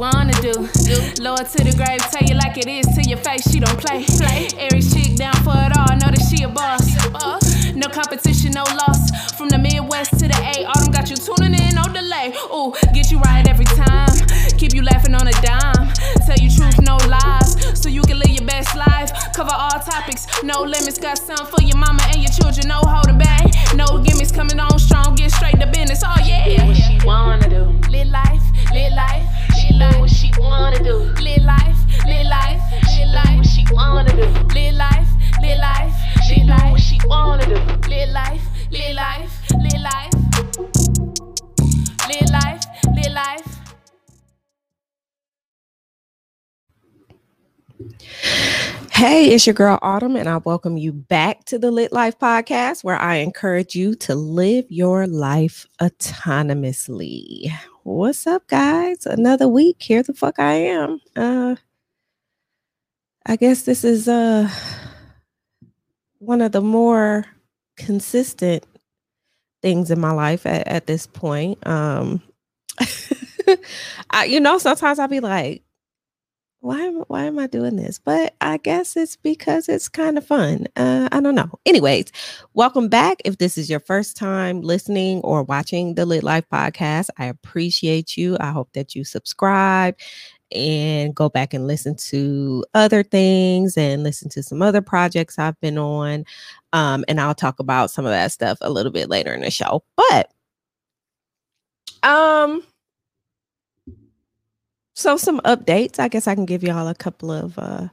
wanna do. Lower to the grave, tell you like it is to your face. She don't play. play. Every chick down for it all, know that she a boss. No competition, no loss. From the Midwest to the A, autumn got you tuning in, no delay. Ooh, get you right every time. Keep you laughing on a dime. Tell you truth, no lies. Best life. Cover all topics, no limits. Got some for your mama and your children, no holding back. No gimmicks coming on strong, get straight to business. Oh yeah. What she wanna do? Live life, live life, She live life. what she wanna do. Live life, live life, She live life. what she wanna do. Live life, live life, She live life. what she wanna do. Live life, live life, live life. Live life, live life. Hey, it's your girl Autumn, and I welcome you back to the Lit Life Podcast, where I encourage you to live your life autonomously. What's up, guys? Another week. Here the fuck I am. Uh I guess this is uh one of the more consistent things in my life at, at this point. Um I, you know, sometimes I'll be like, why am why am I doing this? But I guess it's because it's kind of fun. Uh, I don't know. Anyways, welcome back. If this is your first time listening or watching the Lit Life podcast, I appreciate you. I hope that you subscribe and go back and listen to other things and listen to some other projects I've been on. Um, and I'll talk about some of that stuff a little bit later in the show. But um so some updates. I guess I can give y'all a couple of uh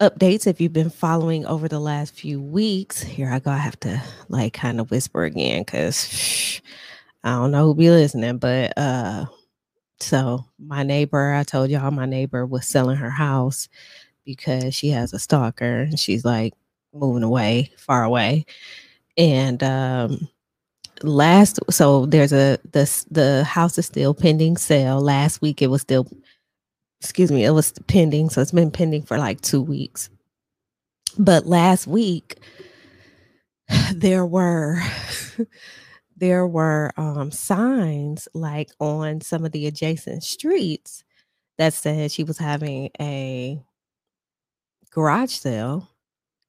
updates if you've been following over the last few weeks. Here I go. I have to like kind of whisper again because I don't know who be listening, but uh so my neighbor, I told y'all my neighbor was selling her house because she has a stalker and she's like moving away, far away. And um last so there's a the the house is still pending sale. Last week it was still excuse me it was pending so it's been pending for like two weeks. But last week there were there were um signs like on some of the adjacent streets that said she was having a garage sale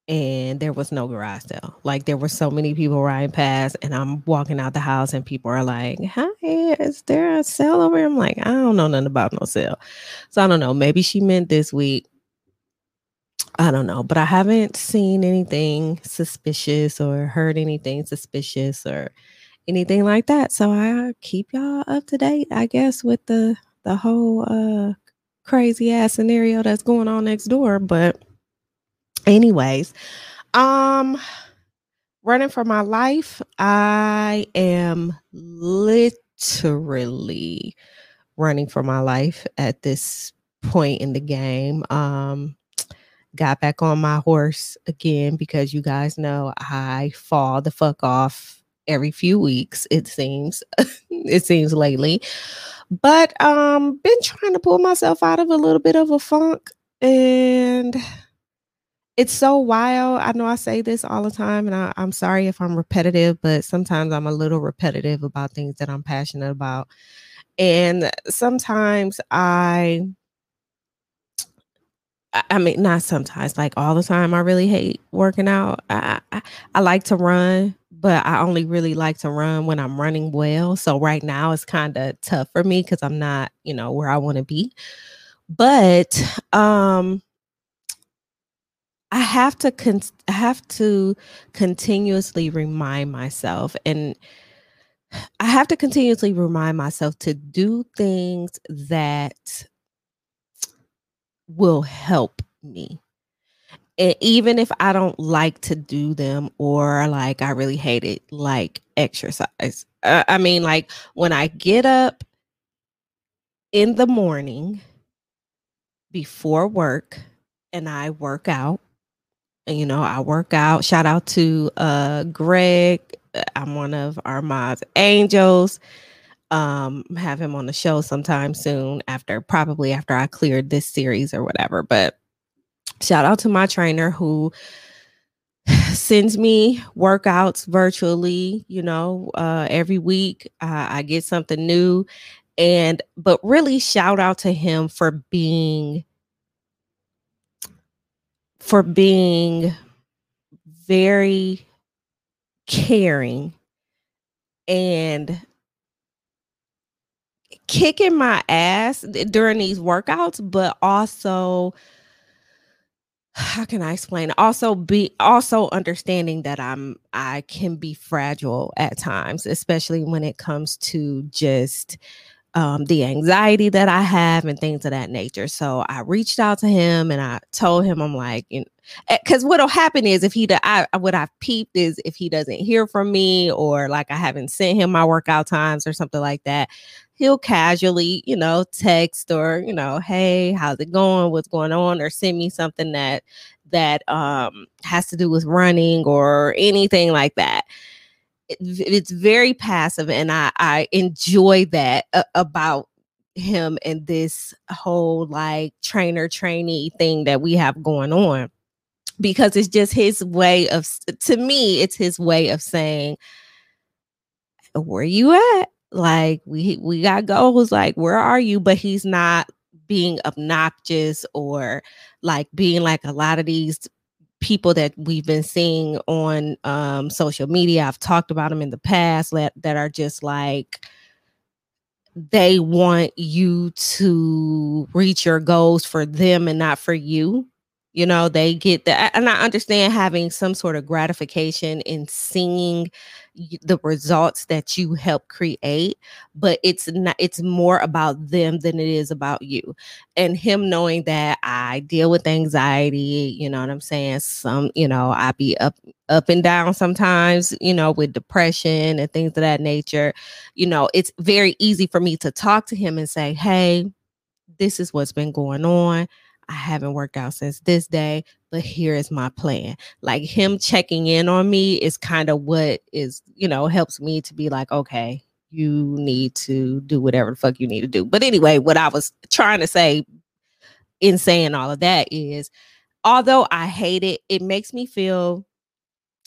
and there was no garage sale. Like there were so many people riding past, and I'm walking out the house, and people are like, "Hi, is there a sale over?" here?" I'm like, "I don't know nothing about no sale," so I don't know. Maybe she meant this week. I don't know, but I haven't seen anything suspicious or heard anything suspicious or anything like that. So I keep y'all up to date, I guess, with the the whole uh crazy ass scenario that's going on next door. But anyways um running for my life i am literally running for my life at this point in the game. Um got back on my horse again because you guys know i fall the fuck off every few weeks it seems it seems lately. But um been trying to pull myself out of a little bit of a funk and it's so wild. I know I say this all the time, and I, I'm sorry if I'm repetitive, but sometimes I'm a little repetitive about things that I'm passionate about. And sometimes I, I- I mean, not sometimes, like all the time, I really hate working out. I, I, I like to run, but I only really like to run when I'm running well. So right now it's kind of tough for me because I'm not, you know, where I want to be. But, um, I have to con- I have to continuously remind myself and I have to continuously remind myself to do things that will help me. And even if I don't like to do them or like I really hate it, like exercise. Uh, I mean, like when I get up in the morning before work and I work out, you know, I work out. Shout out to uh Greg. I'm one of Armand's angels. Um, have him on the show sometime soon after probably after I cleared this series or whatever. But shout out to my trainer who sends me workouts virtually, you know, uh every week. Uh, I get something new And but really shout out to him for being for being very caring and kicking my ass during these workouts, but also how can I explain? Also be also understanding that I'm I can be fragile at times, especially when it comes to just um, the anxiety that I have and things of that nature. So I reached out to him and I told him, I'm like, you because eh, what'll happen is if he, I, what I've peeped is if he doesn't hear from me or like I haven't sent him my workout times or something like that, he'll casually, you know, text or, you know, hey, how's it going? What's going on? Or send me something that, that um has to do with running or anything like that it's very passive and i i enjoy that uh, about him and this whole like trainer trainee thing that we have going on because it's just his way of to me it's his way of saying where you at? Like we we got goals like where are you? But he's not being obnoxious or like being like a lot of these people that we've been seeing on um, social media. I've talked about them in the past that, that are just like they want you to reach your goals for them and not for you you know they get that and i understand having some sort of gratification in seeing the results that you help create but it's not it's more about them than it is about you. And him knowing that i deal with anxiety you know what i'm saying? Some you know i be up up and down sometimes you know with depression and things of that nature. You know it's very easy for me to talk to him and say hey this is what's been going on I haven't worked out since this day, but here is my plan. Like him checking in on me is kind of what is, you know, helps me to be like, okay, you need to do whatever the fuck you need to do. But anyway, what I was trying to say in saying all of that is although I hate it, it makes me feel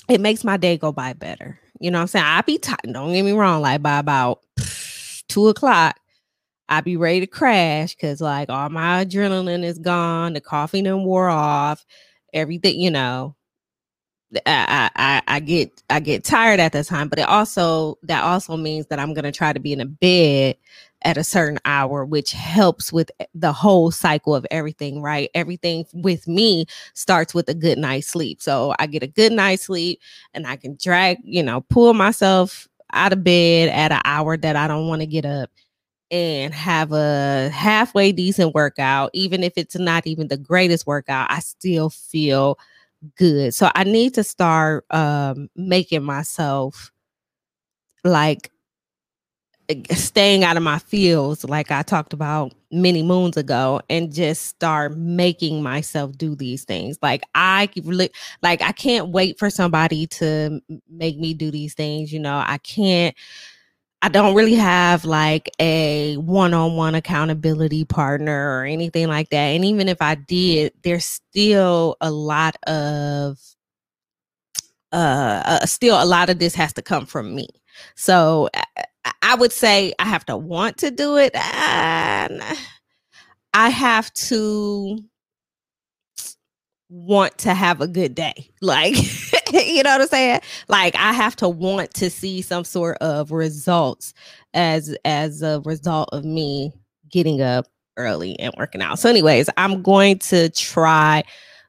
it makes my day go by better. You know what I'm saying? I be tired. Don't get me wrong, like by about two o'clock, I be ready to crash because like all my adrenaline is gone, the coffee done wore off, everything, you know. I, I I get I get tired at that time, but it also that also means that I'm gonna try to be in a bed at a certain hour, which helps with the whole cycle of everything, right? Everything with me starts with a good night's sleep. So I get a good night's sleep and I can drag, you know, pull myself out of bed at an hour that I don't want to get up and have a halfway decent workout, even if it's not even the greatest workout, I still feel good. So I need to start um, making myself like staying out of my fields, like I talked about many moons ago, and just start making myself do these things. Like I like I can't wait for somebody to make me do these things. You know, I can't I don't really have like a one-on-one accountability partner or anything like that. And even if I did, there's still a lot of uh, uh still a lot of this has to come from me. So I, I would say I have to want to do it and I have to want to have a good day. Like you know what I'm saying? Like I have to want to see some sort of results as as a result of me getting up early and working out. So anyways, I'm going to try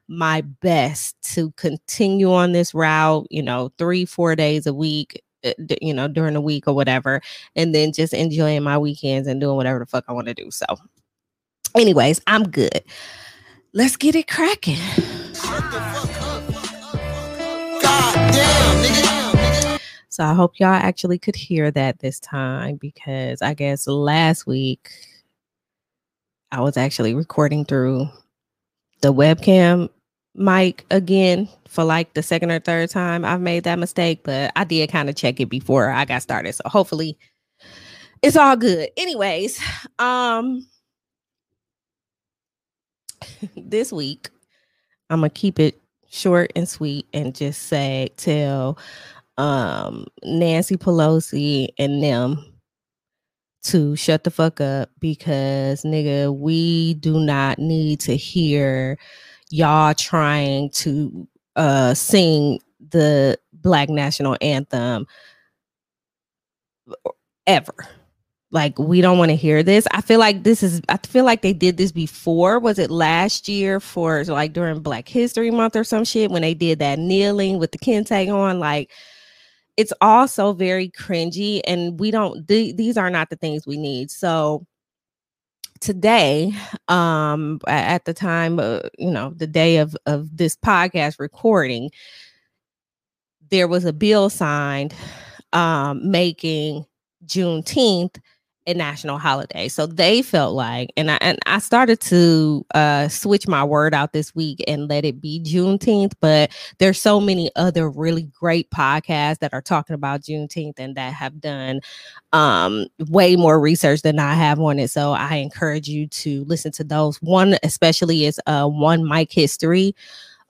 my best to continue on this route, you know, 3 4 days a week eh, you know during the week or whatever and then just enjoying my weekends and doing whatever the fuck I want to do. So anyways, I'm good. Let's get it cracking. So I hope y'all actually could hear that this time because I guess last week I was actually recording through the webcam mic again for like the second or third time I've made that mistake, but I did kind of check it before I got started. So hopefully it's all good. Anyways, um this week I'm gonna keep it short and sweet and just say tell um Nancy Pelosi and them to shut the fuck up because nigga, we do not need to hear y'all trying to uh sing the black national anthem ever. Like we don't want to hear this. I feel like this is I feel like they did this before. Was it last year for like during Black History Month or some shit when they did that kneeling with the kente on like it's also very cringy and we don't th- these are not the things we need so today um at the time uh, you know the day of of this podcast recording there was a bill signed um making juneteenth a national holiday. So they felt like, and I and I started to uh switch my word out this week and let it be Juneteenth. But there's so many other really great podcasts that are talking about Juneteenth and that have done um way more research than I have on it. So I encourage you to listen to those. One especially is uh one Mic history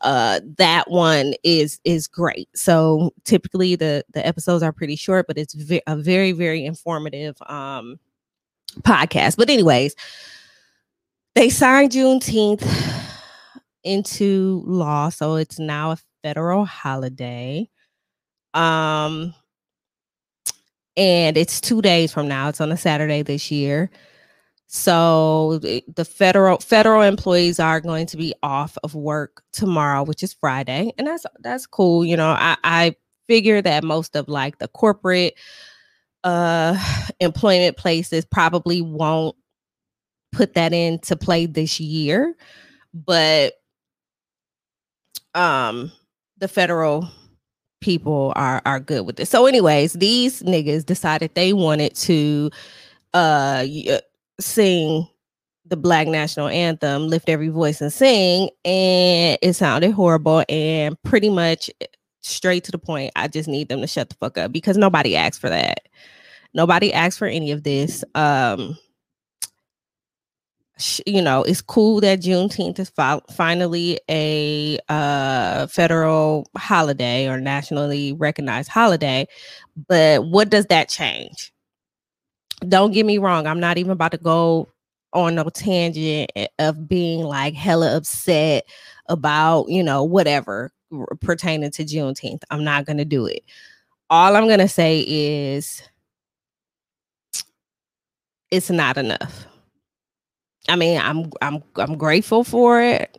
uh that one is is great. So typically the the episodes are pretty short but it's ve- a very very informative um podcast. But anyways they signed juneteenth into law so it's now a federal holiday. Um and it's two days from now. It's on a saturday this year so the federal federal employees are going to be off of work tomorrow, which is Friday, and that's that's cool. You know, I, I figure that most of like the corporate uh employment places probably won't put that into play this year, but um the federal people are are good with this. So anyways, these niggas decided they wanted to uh sing the black national anthem lift every voice and sing and it sounded horrible and pretty much eh, straight to the point i just need them to shut the fuck up because nobody asked for that. Nobody asked for any of this um you know it's cool that juneteenth is fi- finally a uh federal holiday or nationally recognized holiday but what does that change don't get me wrong, I'm not even about to go on no tangent of being like hella upset about, you know, whatever pertaining to Juneteenth. I'm not going to do it. All I'm going to say is it's not enough. I mean, I'm I'm I'm grateful for it.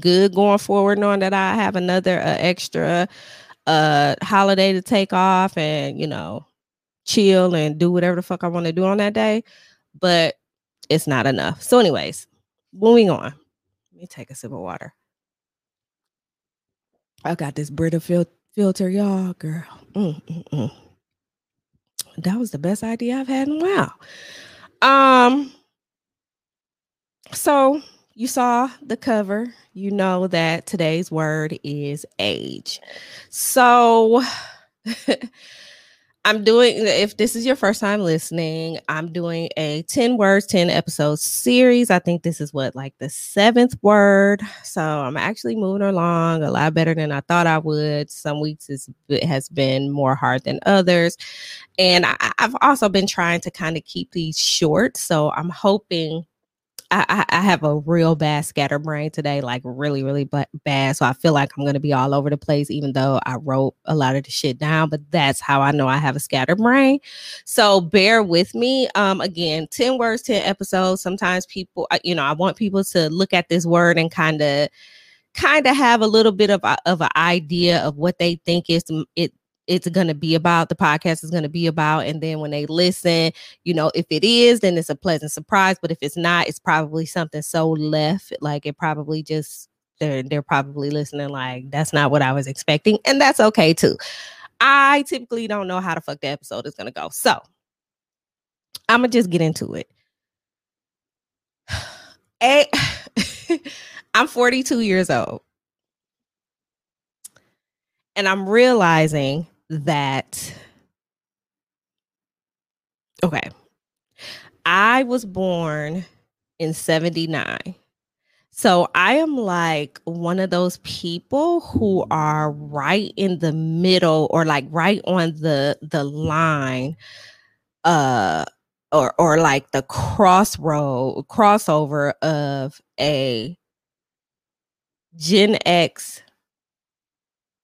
Good going forward, knowing that I have another uh, extra uh holiday to take off, and you know, chill and do whatever the fuck I want to do on that day, but it's not enough. So, anyways, moving on. Let me take a sip of water. I got this Brita fil- filter, y'all, girl. Mm, mm, mm. That was the best idea I've had in a while. Um, so you saw the cover, you know that today's word is age. So I'm doing, if this is your first time listening, I'm doing a 10 words, 10 episodes series. I think this is what, like the seventh word. So I'm actually moving along a lot better than I thought I would. Some weeks it has been more hard than others. And I, I've also been trying to kind of keep these short. So I'm hoping I, I, have a real bad scatterbrain today, like really, really bad. So I feel like I'm going to be all over the place, even though I wrote a lot of the shit down. But that's how I know I have a scatterbrain. So bear with me. Um, again, 10 words, 10 episodes. Sometimes people, you know, I want people to look at this word and kind of kind of have a little bit of a, of an idea of what they think is it it's going to be about, the podcast is going to be about. And then when they listen, you know, if it is, then it's a pleasant surprise. But if it's not, it's probably something so left. Like it probably just, they're, they're probably listening like, that's not what I was expecting. And that's okay too. I typically don't know how the fuck the episode is going to go. So I'm going to just get into it. A- I'm 42 years old. And I'm realizing that okay i was born in 79 so i am like one of those people who are right in the middle or like right on the the line uh or or like the crossroad crossover of a Gen X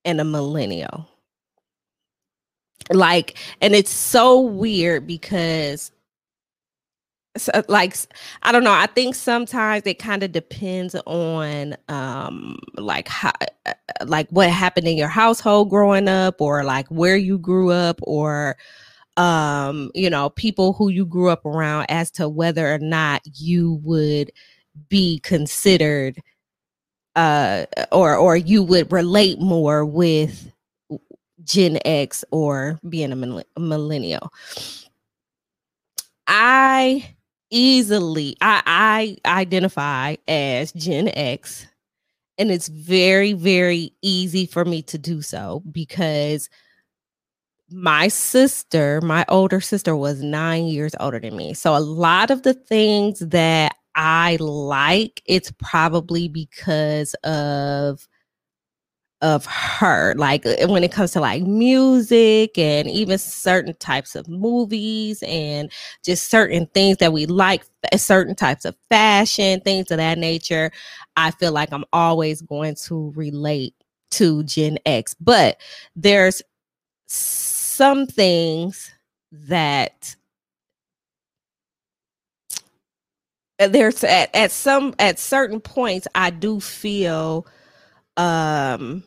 and a millennial. Like, and it's so weird because so, like I don't know. I think sometimes it kind of depends on um like how uh, like what happened in your household growing up or like where you grew up or um you know people who you grew up around as to whether or not you would be considered uh or or you would relate more with Gen X or being a millennial. I easily I I identify as Gen X and it's very very easy for me to do so because my sister, my older sister was 9 years older than me. So a lot of the things that I like, it's probably because of of her like uh, when it comes to like music and even certain types of movies and just certain things that we like certain types of fashion things of that nature i feel like i'm always going to relate to gen x. But there's some things that uh, there's at, at some at certain points i do feel um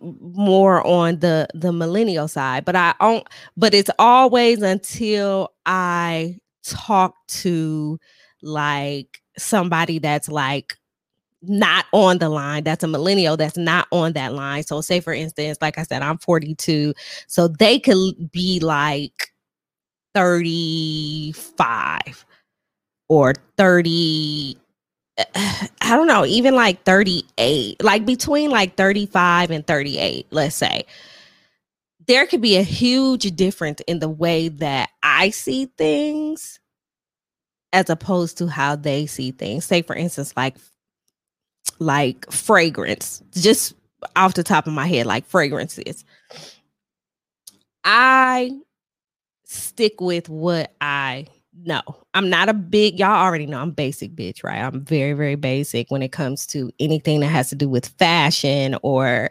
more on the the millennial side but i don't but it's always until i talk to like somebody that's like not on the line that's a millennial that's not on that line. So say for instance like i said i'm 42 so they could be like 35 or 30 I don't know, even like 38, like between like 35 and 38, let's say, there could be a huge difference in the way that I see things as opposed to how they see things. Say, for instance, like like fragrance, just off the top of my head, like fragrances. I stick with what I no, I'm not a big, y'all already know I'm basic bitch, right? I'm very, very basic when it comes to anything that has to do with fashion or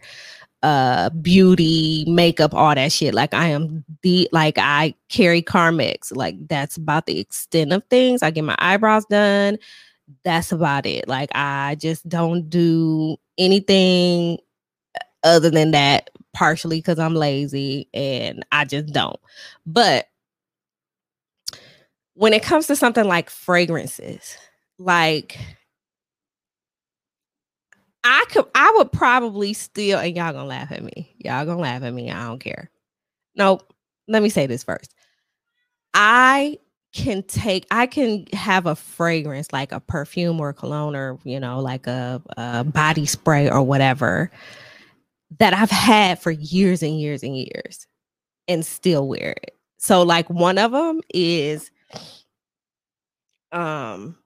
uh beauty, makeup, all that shit. Like I am the like I carry Carmex. Like that's about the extent of things. I get my eyebrows done. That's about it. Like I just don't do anything other than that, partially because I'm lazy and I just don't. But when it comes to something like fragrances, like I could I would probably still and y'all gonna laugh at me. Y'all gonna laugh at me. I don't care. No, let me say this first. I can take I can have a fragrance like a perfume or cologne or you know like a, a body spray or whatever that I've had for years and years and years and still wear it. So like one of them is um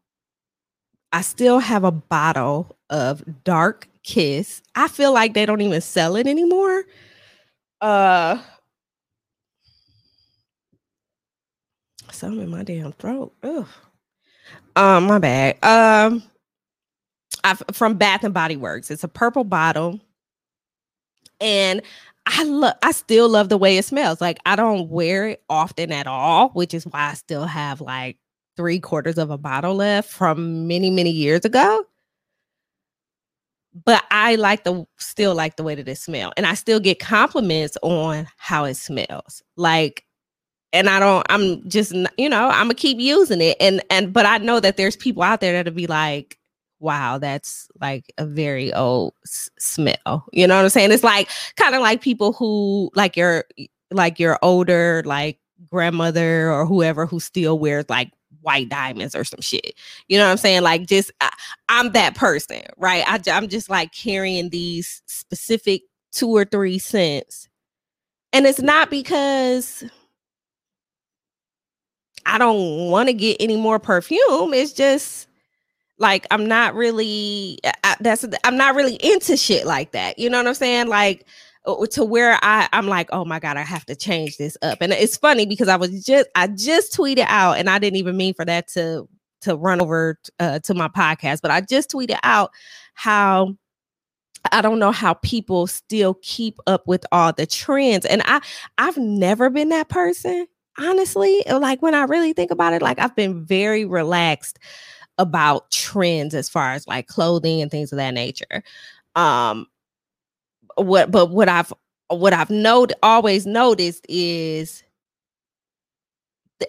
I still have a bottle of Dark Kiss. I feel like they don't even sell it anymore. Uh something in my damn throat. Ugh. Um, my bad. Um I from Bath and Body Works. It's a purple bottle. And I love I still love the way it smells. Like I don't wear it often at all, which is why I still have like three quarters of a bottle left from many, many years ago. But I like the still like the way that it smells. And I still get compliments on how it smells. Like, and I don't, I'm just, you know, I'm gonna keep using it. And and but I know that there's people out there that'll be like, wow, that's like a very old s- smell. You know what I'm saying? It's like kind of like people who like your like your older like grandmother or whoever who still wears like white diamonds or some shit. You know what I'm saying? Like just I, am that person, right? I, I'm just like carrying these specific two or three scents. And it's not because I don't want to get any more perfume. It's just like I'm not really I, that's I'm not really into shit like that. You know what I'm saying? Like to where I I'm like, oh my god, I have to change this up. And it's funny because I was just I just tweeted out, and I didn't even mean for that to to run over uh, to my podcast, but I just tweeted out how I don't know how people still keep up with all the trends. And I I've never been that person, honestly. Like when I really think about it, like I've been very relaxed about trends as far as like clothing and things of that nature. Um what but what I've what I've noted always noticed is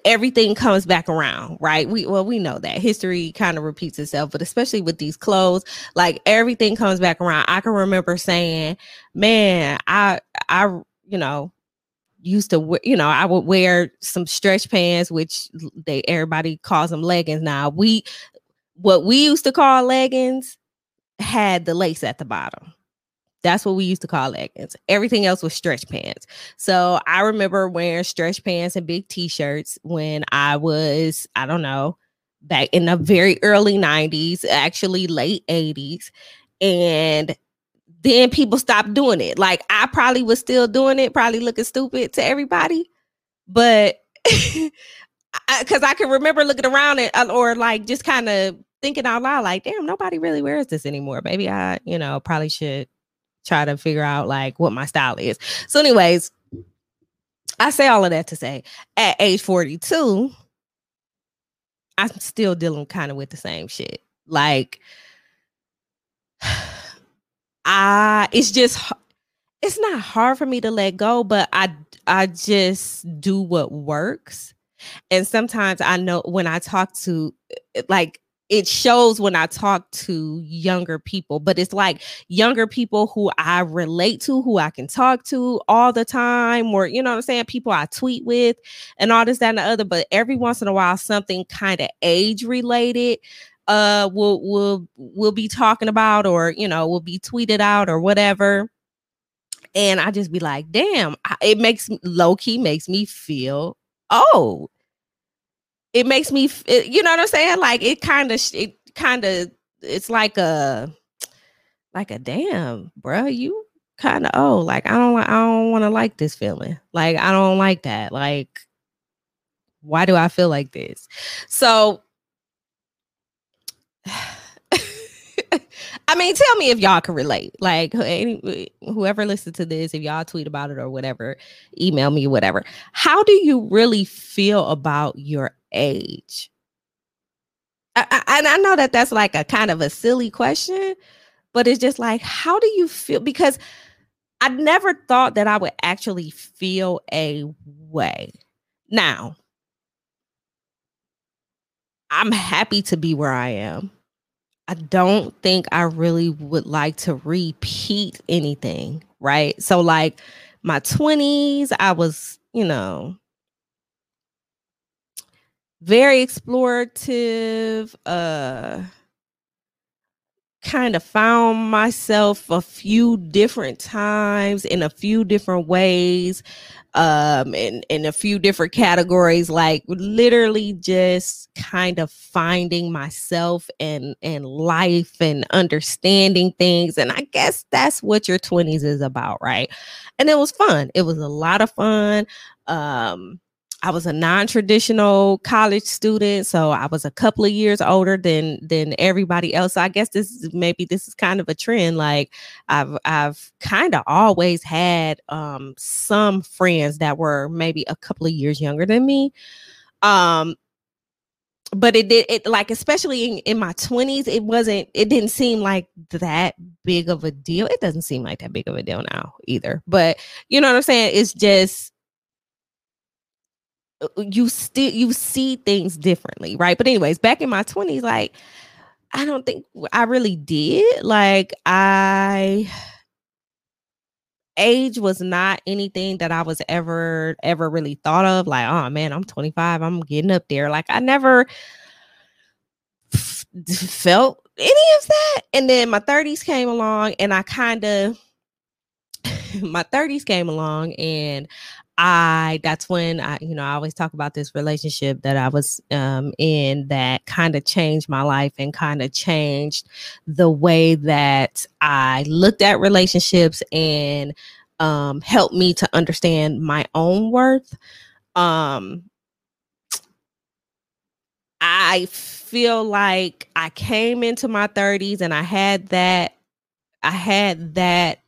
everything comes back around, right? We well, we know that history kind of repeats itself, but especially with these clothes, like everything comes back around. I can remember saying, "Man, I I you know." used to wear, you know, I would wear some stretch pants, which they everybody calls them leggings now. We what we used to call leggings had the lace at the bottom. That's what we used to call leggings. Everything else was stretch pants. So I remember wearing stretch pants and big t-shirts when I was, I don't know, back in the very early 90s, actually late 80s. And then people stopped doing it. Like I probably was still doing it, probably looking stupid to everybody. But because I, I, can remember looking around it uh, or like just kind of thinking out loud, like, damn, nobody really wears this anymore. Maybe I, you know, probably should try to figure out like what my style is. So, anyways, I say all of that to say at age 42, I'm still dealing kind of with the same shit. Like, I it's just it's not hard for me to let go, but I I just do what works. And sometimes I know when I talk to eh, like it shows when I talk to younger people, but it's like younger people who I relate to, who I can talk to all the time, or you know what I'm saying, people I tweet with and all this, that, and the other. But every once in a while, something kind of age related uh will will will be talking about or you know will be tweeted out or whatever and i just be like damn it makes low key makes me feel oh it makes me it, you know what i'm saying? Like it kind of it kind of it's like a like a damn bro you kind of oh like i don't i don't want to like this feeling. Like i don't like that. Like why do i feel like this? So I mean, tell me if y'all can relate. Like, any, whoever listens to this, if y'all tweet about it or whatever, email me, whatever. How do you really feel about your age? I, I, and I know that that's like a kind of a silly question, but it's just like, how do you feel? Because I never thought that I would actually feel a way. Now, I'm happy to be where I am. I don't think I really would like to repeat anything, right? So, like my 20s, I was, you know, very explorative, uh, kind of found myself a few different times in a few different ways um in in a few different categories like literally just kind of finding myself and and life and understanding things and i guess that's what your 20s is about right? And it was fun. It was a lot of fun um I was a non-traditional college student, so I was a couple of years older than than everybody else. So I guess this is maybe this is kind of a trend. Like I've I've kind of always had um some friends that were maybe a couple of years younger than me. Um but it did it like especially in, in my 20s it wasn't it didn't seem like that big of a deal it doesn't seem like that big of a deal now either but you know what i'm saying it's just you still you see things differently, right? But anyways, back in my 20s, like I don't think I really did. Like I age was not anything that I was ever ever really thought of. Like, oh man, I'm 25, I'm getting up there. Like I never f- felt any of that. And then my 30s came along and I kind of my 30s came along and I that's when I you know I always talk about this relationship that I was um in that kind of changed my life and kind of changed the way that I looked at relationships and um helped me to understand my own worth. Um I feel like I came into my 30s and I had that I had that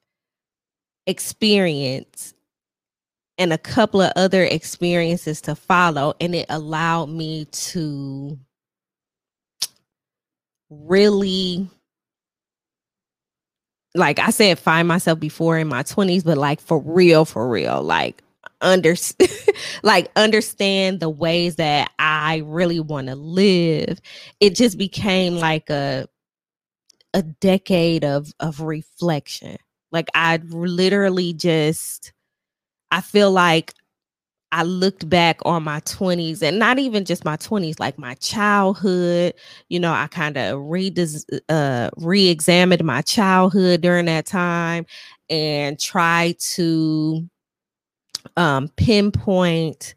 experience and a couple of other experiences to follow and it allowed me to really like I said find myself before in my 20s but like for real for real like under like understand the ways that I really want to live. It just became like a a decade of of reflection. Like I literally just I feel like I looked back on my 20s and not even just my 20s, like my childhood. You know, I kind of redes- uh, re examined my childhood during that time and tried to um, pinpoint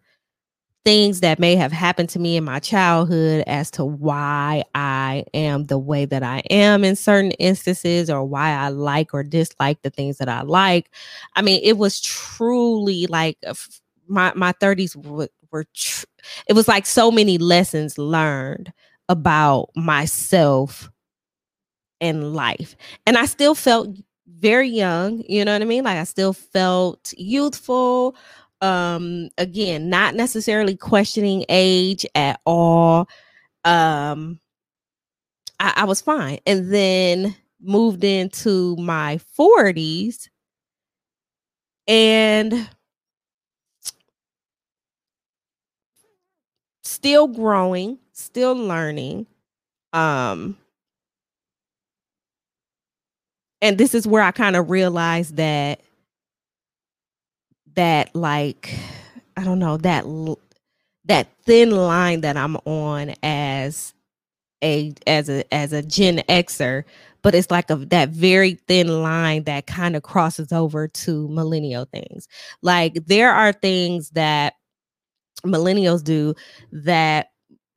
things that may have happened to me in my childhood as to why I am the way that I am in certain instances or why I like or dislike the things that I like. I mean, it was truly like uh, my my 30s were, were tr- it was like so many lessons learned about myself and life. And I still felt very young, you know what I mean? Like I still felt youthful, um again not necessarily questioning age at all. Um I, I was fine. And then moved into my 40s and still growing still learning um and this is where i kind of realized that that like I don't know that that thin line that I'm on as a as a as a Gen Xer, but it's like a that very thin line that kind of crosses over to millennial things. Like there are things that millennials do that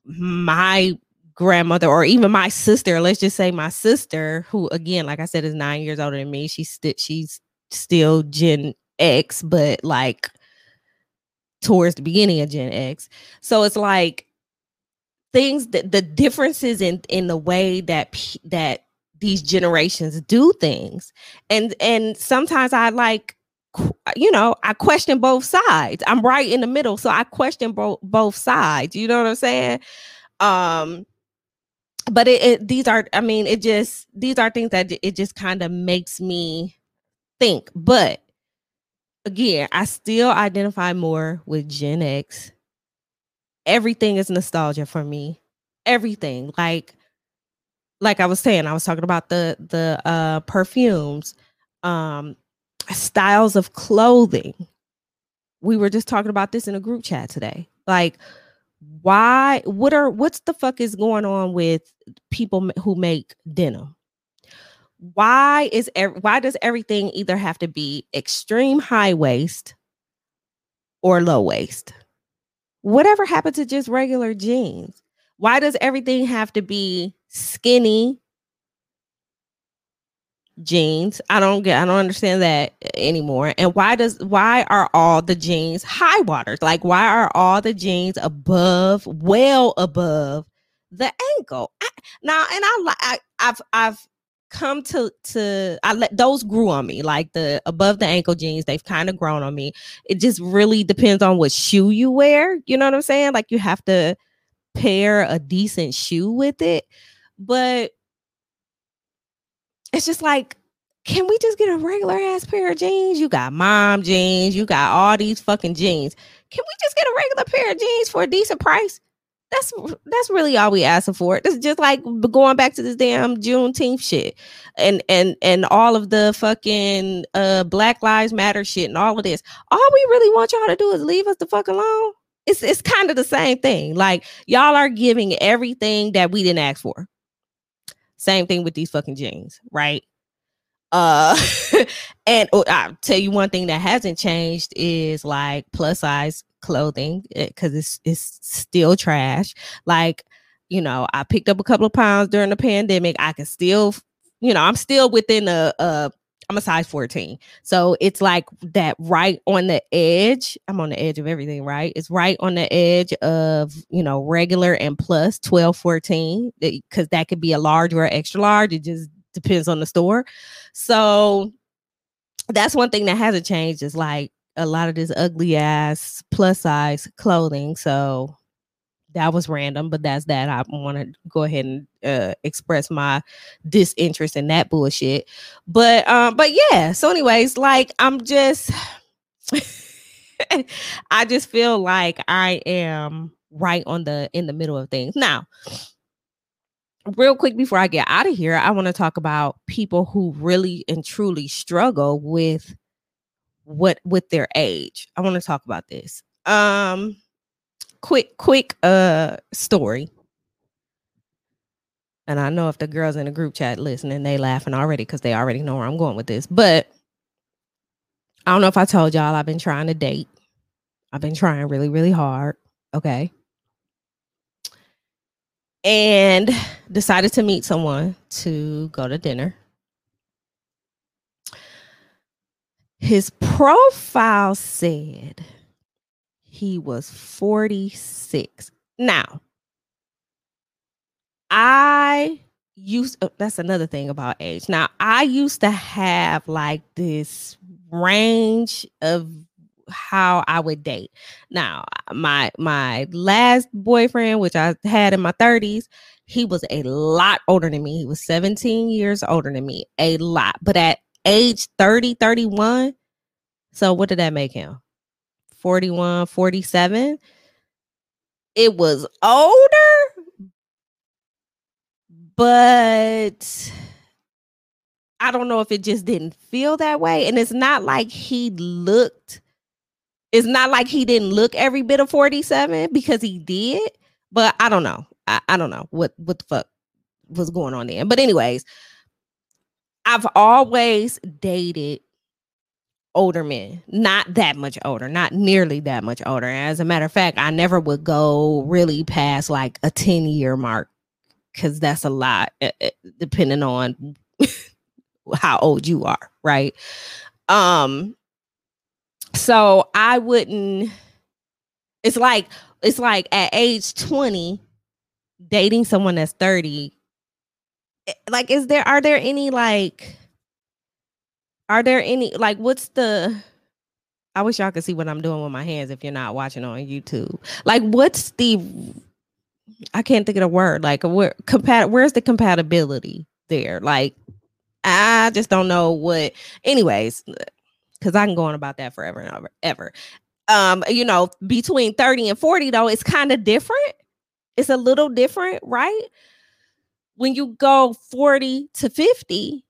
my grandmother or even my sister, let's just say my sister, who again, like I said, is nine years older than me, she's still she's still Gen X, but like towards the beginning of Gen X. So it's like things that the differences in in the way that that these generations do things. And and sometimes I like you know, I question both sides. I'm right in the middle, so I question both both sides. You know what I'm saying? Um but it, it these are I mean, it just these are things that it just kind of makes me think. But again, I still identify more with Gen X. Everything is nostalgia for me. Everything. Like like I was saying, I was talking about the the uh perfumes, um styles of clothing. We were just talking about this in a group chat today. Like why what are what's the fuck is going on with people who make denim? Why is why does everything either have to be extreme high waist or low waist? Whatever happened to just regular jeans? Why does everything have to be skinny jeans? I don't get I don't understand that anymore. And why does why are all the jeans high waters? Like why are all the jeans above well above the ankle? I, now and I, I I've I've come to to I let those grew on me like the above the ankle jeans they've kind of grown on me. It just really depends on what shoe you wear you know what I'm saying? Like you have to pair a decent shoe with it but it's just like can we just get a regular ass pair of jeans? You got mom jeans you got all these fucking jeans. Can we just get a regular pair of jeans for a decent price that's that's really all we asking for. It's just like going back to this damn Juneteenth shit, and and and all of the fucking uh Black Lives Matter shit and all of this. All we really want y'all to do is leave us the fuck alone. It's it's kind of the same thing. Like y'all are giving everything that we didn't ask for. Same thing with these fucking jeans, right? Uh, and oh, I'll tell you one thing that hasn't changed is like plus size clothing because it's it's still trash. Like, you know, I picked up a couple of pounds during the pandemic. I can still, you know, I'm still within a, a I'm a size 14. So it's like that right on the edge. I'm on the edge of everything, right? It's right on the edge of, you know, regular and plus 12, 14, because that could be a large or extra large. It just depends on the store. So that's one thing that hasn't changed is like a lot of this ugly ass plus size clothing. So that was random, but that's that. I want to go ahead and uh, express my disinterest in that bullshit. But um, but yeah. So, anyways, like I'm just, I just feel like I am right on the in the middle of things now. Real quick before I get out of here, I want to talk about people who really and truly struggle with what with their age. I want to talk about this. Um quick quick uh story and i know if the girls in the group chat listening they laughing already because they already know where i'm going with this but i don't know if i told y'all i've been trying to date i've been trying really really hard okay and decided to meet someone to go to dinner his profile said he was 46. Now, I used uh, that's another thing about age. Now, I used to have like this range of how I would date. Now, my my last boyfriend, which I had in my 30s, he was a lot older than me. He was 17 years older than me, a lot. But at age 30, 31, so what did that make him? 41, 47. It was older, but I don't know if it just didn't feel that way. And it's not like he looked, it's not like he didn't look every bit of 47 because he did, but I don't know. I, I don't know what what the fuck was going on there. But anyways, I've always dated older men, not that much older, not nearly that much older. As a matter of fact, I never would go really past like a 10 year mark because that's a lot, eh, eh, depending on how old you are, right? Um, so I wouldn't, it's like, it's like at age 20, dating someone that's 30, eh, like, is there, are there any like, are there any like what's the I wish y'all could see what I'm doing with my hands if you're not watching on YouTube. Like what's the I can't think of the word. Like where compat where's the compatibility there? Like I just don't know what anyways, because I can go on about that forever and ever ever. Um, you know, between 30 and 40, though, it's kind of different. It's a little different, right? When you go 40 to 50,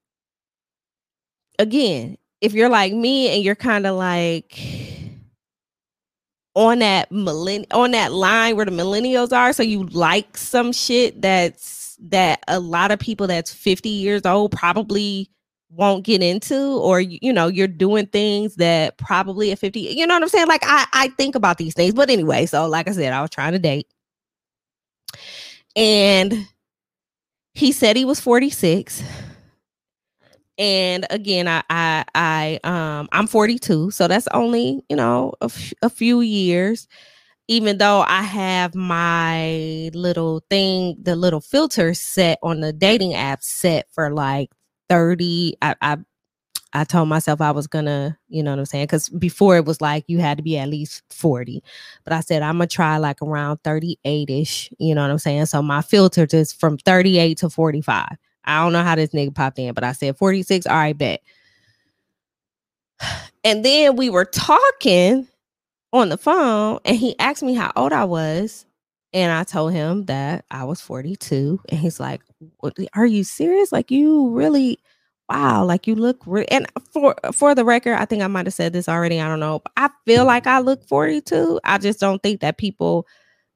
again, if you're like me and you're kind of like on that millenn on that line where the millennials are, so you like some shit that's that a lot of people that's 50 years old probably won't get into or you know you're doing things that probably at 50 you know what i'm saying? Like i i think about these things but anyway so like i said i was trying to date. And he said he was 46 and again i i i um i'm 42 so that's only you know a, f- a few years. Even though i have my little thing the little filter set on the dating app set for like 30 i i I told myself I was gonna, you know what I'm saying? Because before it was like you had to be at least 40. But I said I'm gonna try like around 38 ish, you know what I'm saying? So my filter just from 38 to 45. I don't know how this nigga popped in, but I said 46. All right, bet. And then we were talking on the phone, and he asked me how old I was. And I told him that I was 42. And he's like, Are you serious? Like, you really, wow, like you look re-. and for for the record, I think I might have said this already. I don't know. I feel like I look 42. I just don't think that people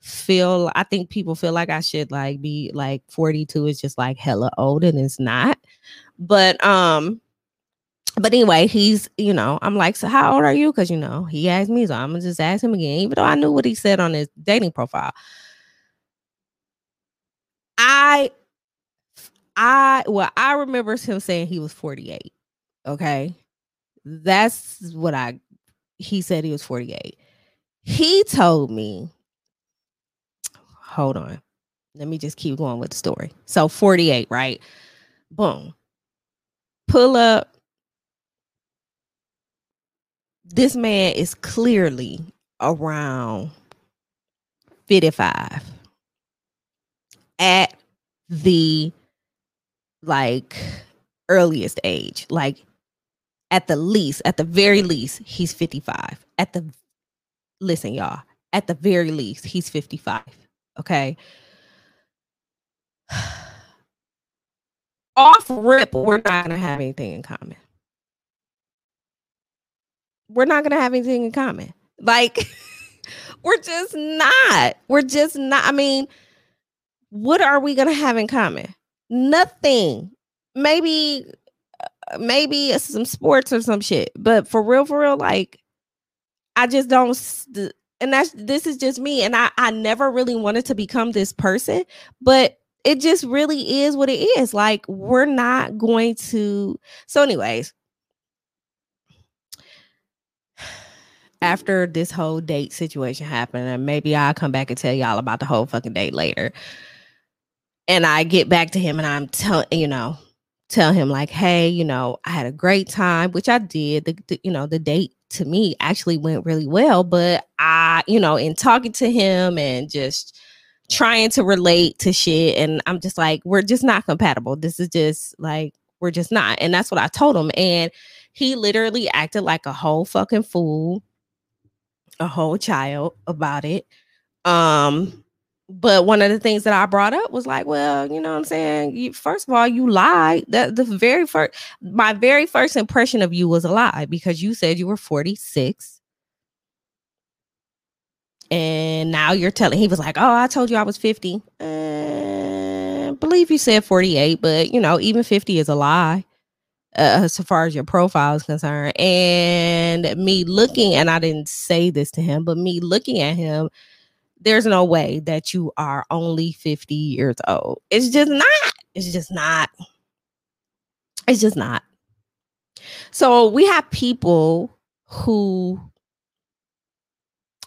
feel I think people feel like I should like be like 42 is just like hella old and it's not. But um but anyway, he's you know, I'm like, so how old are you? Because you know, he asked me, so I'm gonna just ask him again, even though I knew what he said on his dating profile. I I well, I remember him saying he was 48. Okay. That's what I he said he was 48. He told me, hold on. Let me just keep going with the story. So 48, right? Boom. Pull up. This man is clearly around 55 at the like earliest age. Like at the least, at the very least, he's 55. At the listen, y'all, at the very least, he's 55. Okay. Off rip, we're not gonna have anything in common. We're not gonna have anything in common. Like, we're just not. We're just not. I mean, what are we gonna have in common? Nothing. Maybe, uh, maybe some sports or some shit. But for real, for real, like, I just don't. And that's this is just me. And I I never really wanted to become this person, but it just really is what it is. Like, we're not going to. So, anyways, after this whole date situation happened, and maybe I'll come back and tell y'all about the whole fucking date later. And I get back to him and I'm telling, you know, tell him like, hey, you know, I had a great time, which I did. The, the, you know, the date to me actually went really well, but I, you know, in talking to him and just trying to relate to shit, and I'm just like, we're just not compatible. This is just like we're just not. And that's what I told him. And he literally acted like a whole fucking fool a whole child about it. Um, but one of the things that I brought up was like, well, you know what I'm saying? You, first of all, you lied. That the very first my very first impression of you was a lie because you said you were 46. And now you're telling he was like, Oh, I told you I was 50. Uh, believe you said 48, but you know, even 50 is a lie uh, so far as your profile is concerned. And me looking, and I didn't say this to him, but me looking at him, there's no way that you are only 50 years old. It's just not. It's just not. It's just not. So we have people who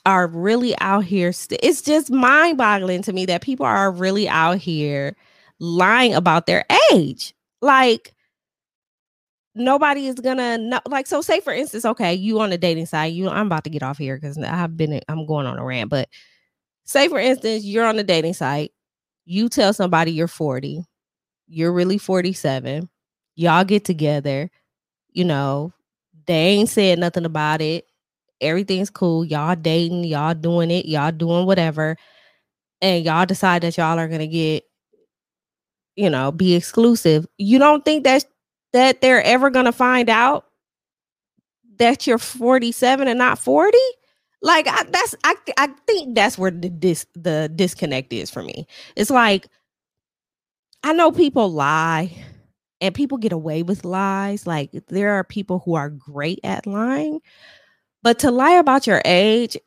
are really out here. St- it's just mind boggling to me that people are really out here lying about their age. Like, nobody is gonna know like so say for instance okay you on a dating site you i'm about to get off here because i've been i'm going on a rant but say for instance you're on a dating site you tell somebody you're 40 you're really 47 y'all get together you know they ain't said nothing about it everything's cool y'all dating y'all doing it y'all doing whatever and y'all decide that y'all are gonna get you know be exclusive you don't think that that they're ever to find out that you're 47 and not 40 like I, that's I, I think that's where the dis the disconnect is for me. It's like i know people lie and people get away with lies. Like there are people who are great at lying but to lie about your age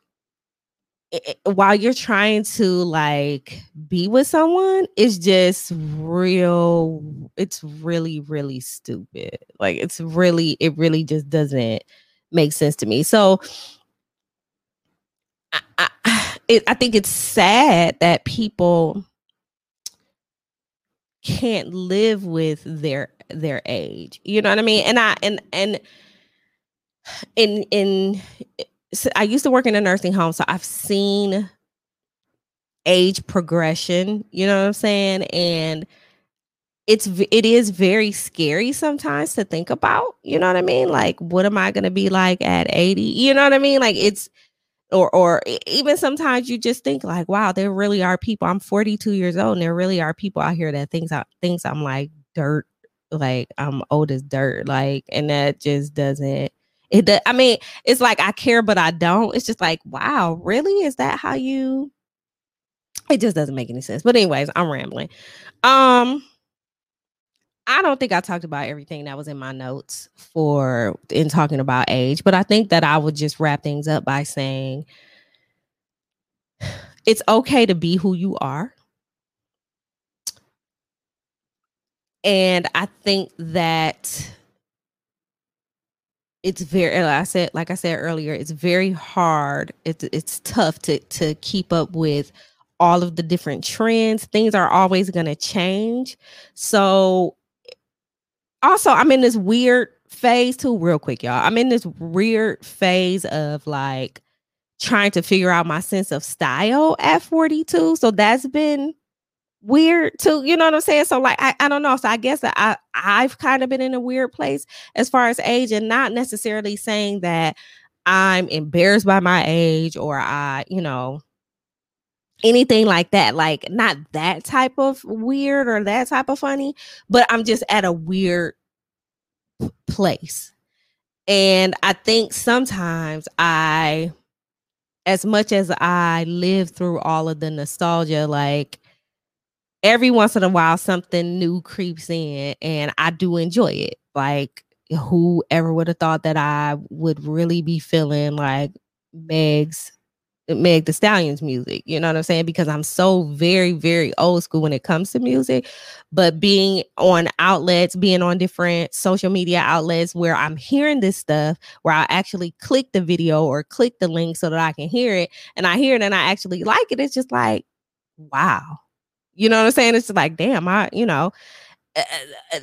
it, while you're trying to like be with someone it's just real it's really really stupid. Like it's really it really just doesn't make sense to me. So i i, it, I think it's sad that people can't live with their their age you know what i mean and i and and in in so I used to work in a nursing home, so I've seen age progression, you know what I'm saying? And it's it is very scary sometimes to think about, you know what I mean? Like what am I going to be like at 80? You know what I mean? Like it's or or even sometimes you just think like, wow, there really are people. I'm 42 years old and there really are people out here that thinks I thinks I'm like dirt, like I'm old as dirt, like and that just doesn't it does, I mean, it's like I care, but I don't. It's just like, wow, really? Is that how you it just doesn't make any sense. But anyways, I'm rambling. Um I don't think I talked about everything that was in my notes for in talking about age, but I think that I would just wrap things up by saying it's okay to be who you are. And I think that it's very like I said like I said earlier, it's very hard. It's it's tough to to keep up with all of the different trends. Things are always going to change. So also I'm in this weird phase too real quick y'all. I'm in this weird phase of like trying to figure out my sense of style at 42. So that's been weird too. You know what I'm saying? So like I, I don't know. So I guess I I've kind of been in a weird place as far as age and not necessarily saying that I'm embarrassed by my age or I, you know, anything like that. Like not that type of weird or that type of funny, but I'm just at a weird place. And I think sometimes I as much as I live through all of the nostalgia, like every once in a while something new creeps in and I do enjoy it. Like whoever would have thought that I would really be feeling like Meg's Meg Thee Stallion's music, you know what I'm saying? Because I'm so very, very old school when it comes to music. But being on outlets, being on different social media outlets where I'm hearing this stuff, where I actually click the video or click the link so that I can hear it, and I hear it and I actually like it, it's just like, wow. You know what I'm saying? It's just like, damn, I, you know, uh,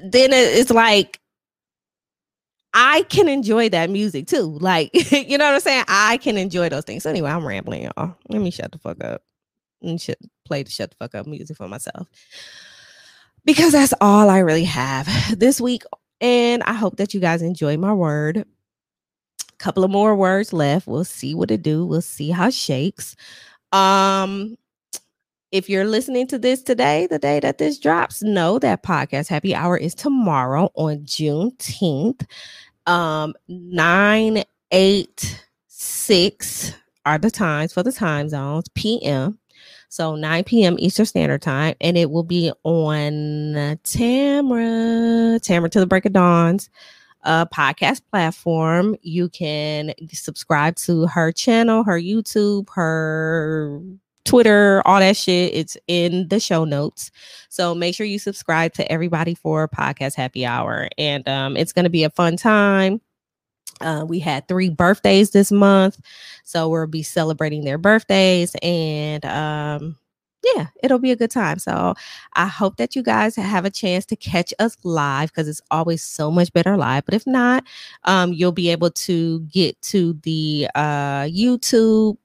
then it's like, I can enjoy that music too. Like, you know what I'm saying? I can enjoy those things. So anyway, I'm rambling, y'all. Let me shut the fuck up and shit, play the shut the fuck up music for myself. Because that's all I really have this week. And I hope that you guys enjoy my word. A couple of more words left. We'll see what it do. We'll see how it shakes. Um, if you're listening to this today, the day that this drops, know that podcast happy hour is tomorrow on Juneteenth. Um, nine, eight, six are the times for the time zones, PM. So 9 p.m. Eastern Standard Time, and it will be on Tamra, Tamra to the Break of Dawn's uh, podcast platform. You can subscribe to her channel, her YouTube, her Twitter, all that shit. It's in the show notes. So make sure you subscribe to everybody for podcast happy hour. And um, it's going to be a fun time. Uh, we had three birthdays this month. So we'll be celebrating their birthdays. And um, yeah, it'll be a good time. So I hope that you guys have a chance to catch us live because it's always so much better live. But if not, um, you'll be able to get to the uh, YouTube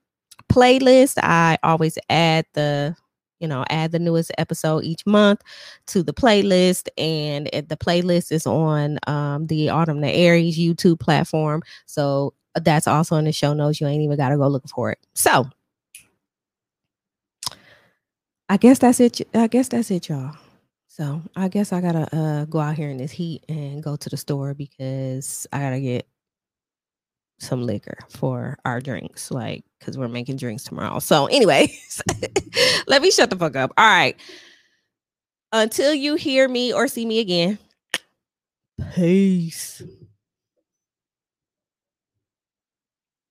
playlist. I always add the you know add the newest episode each month to the playlist and the playlist is on um, the autumn the aries youtube platform. So uh, that's also in the show notes. You ain't even got to go looking for it. So i guess that's it i guess that's it y'all. So i guess i gotta uh, go out here in this heat and go to the store because i gotta get some liquor for our drinks, like because we're making drinks tomorrow. So, anyways, let me shut the fuck up. All right. Until you hear me or see me again, peace.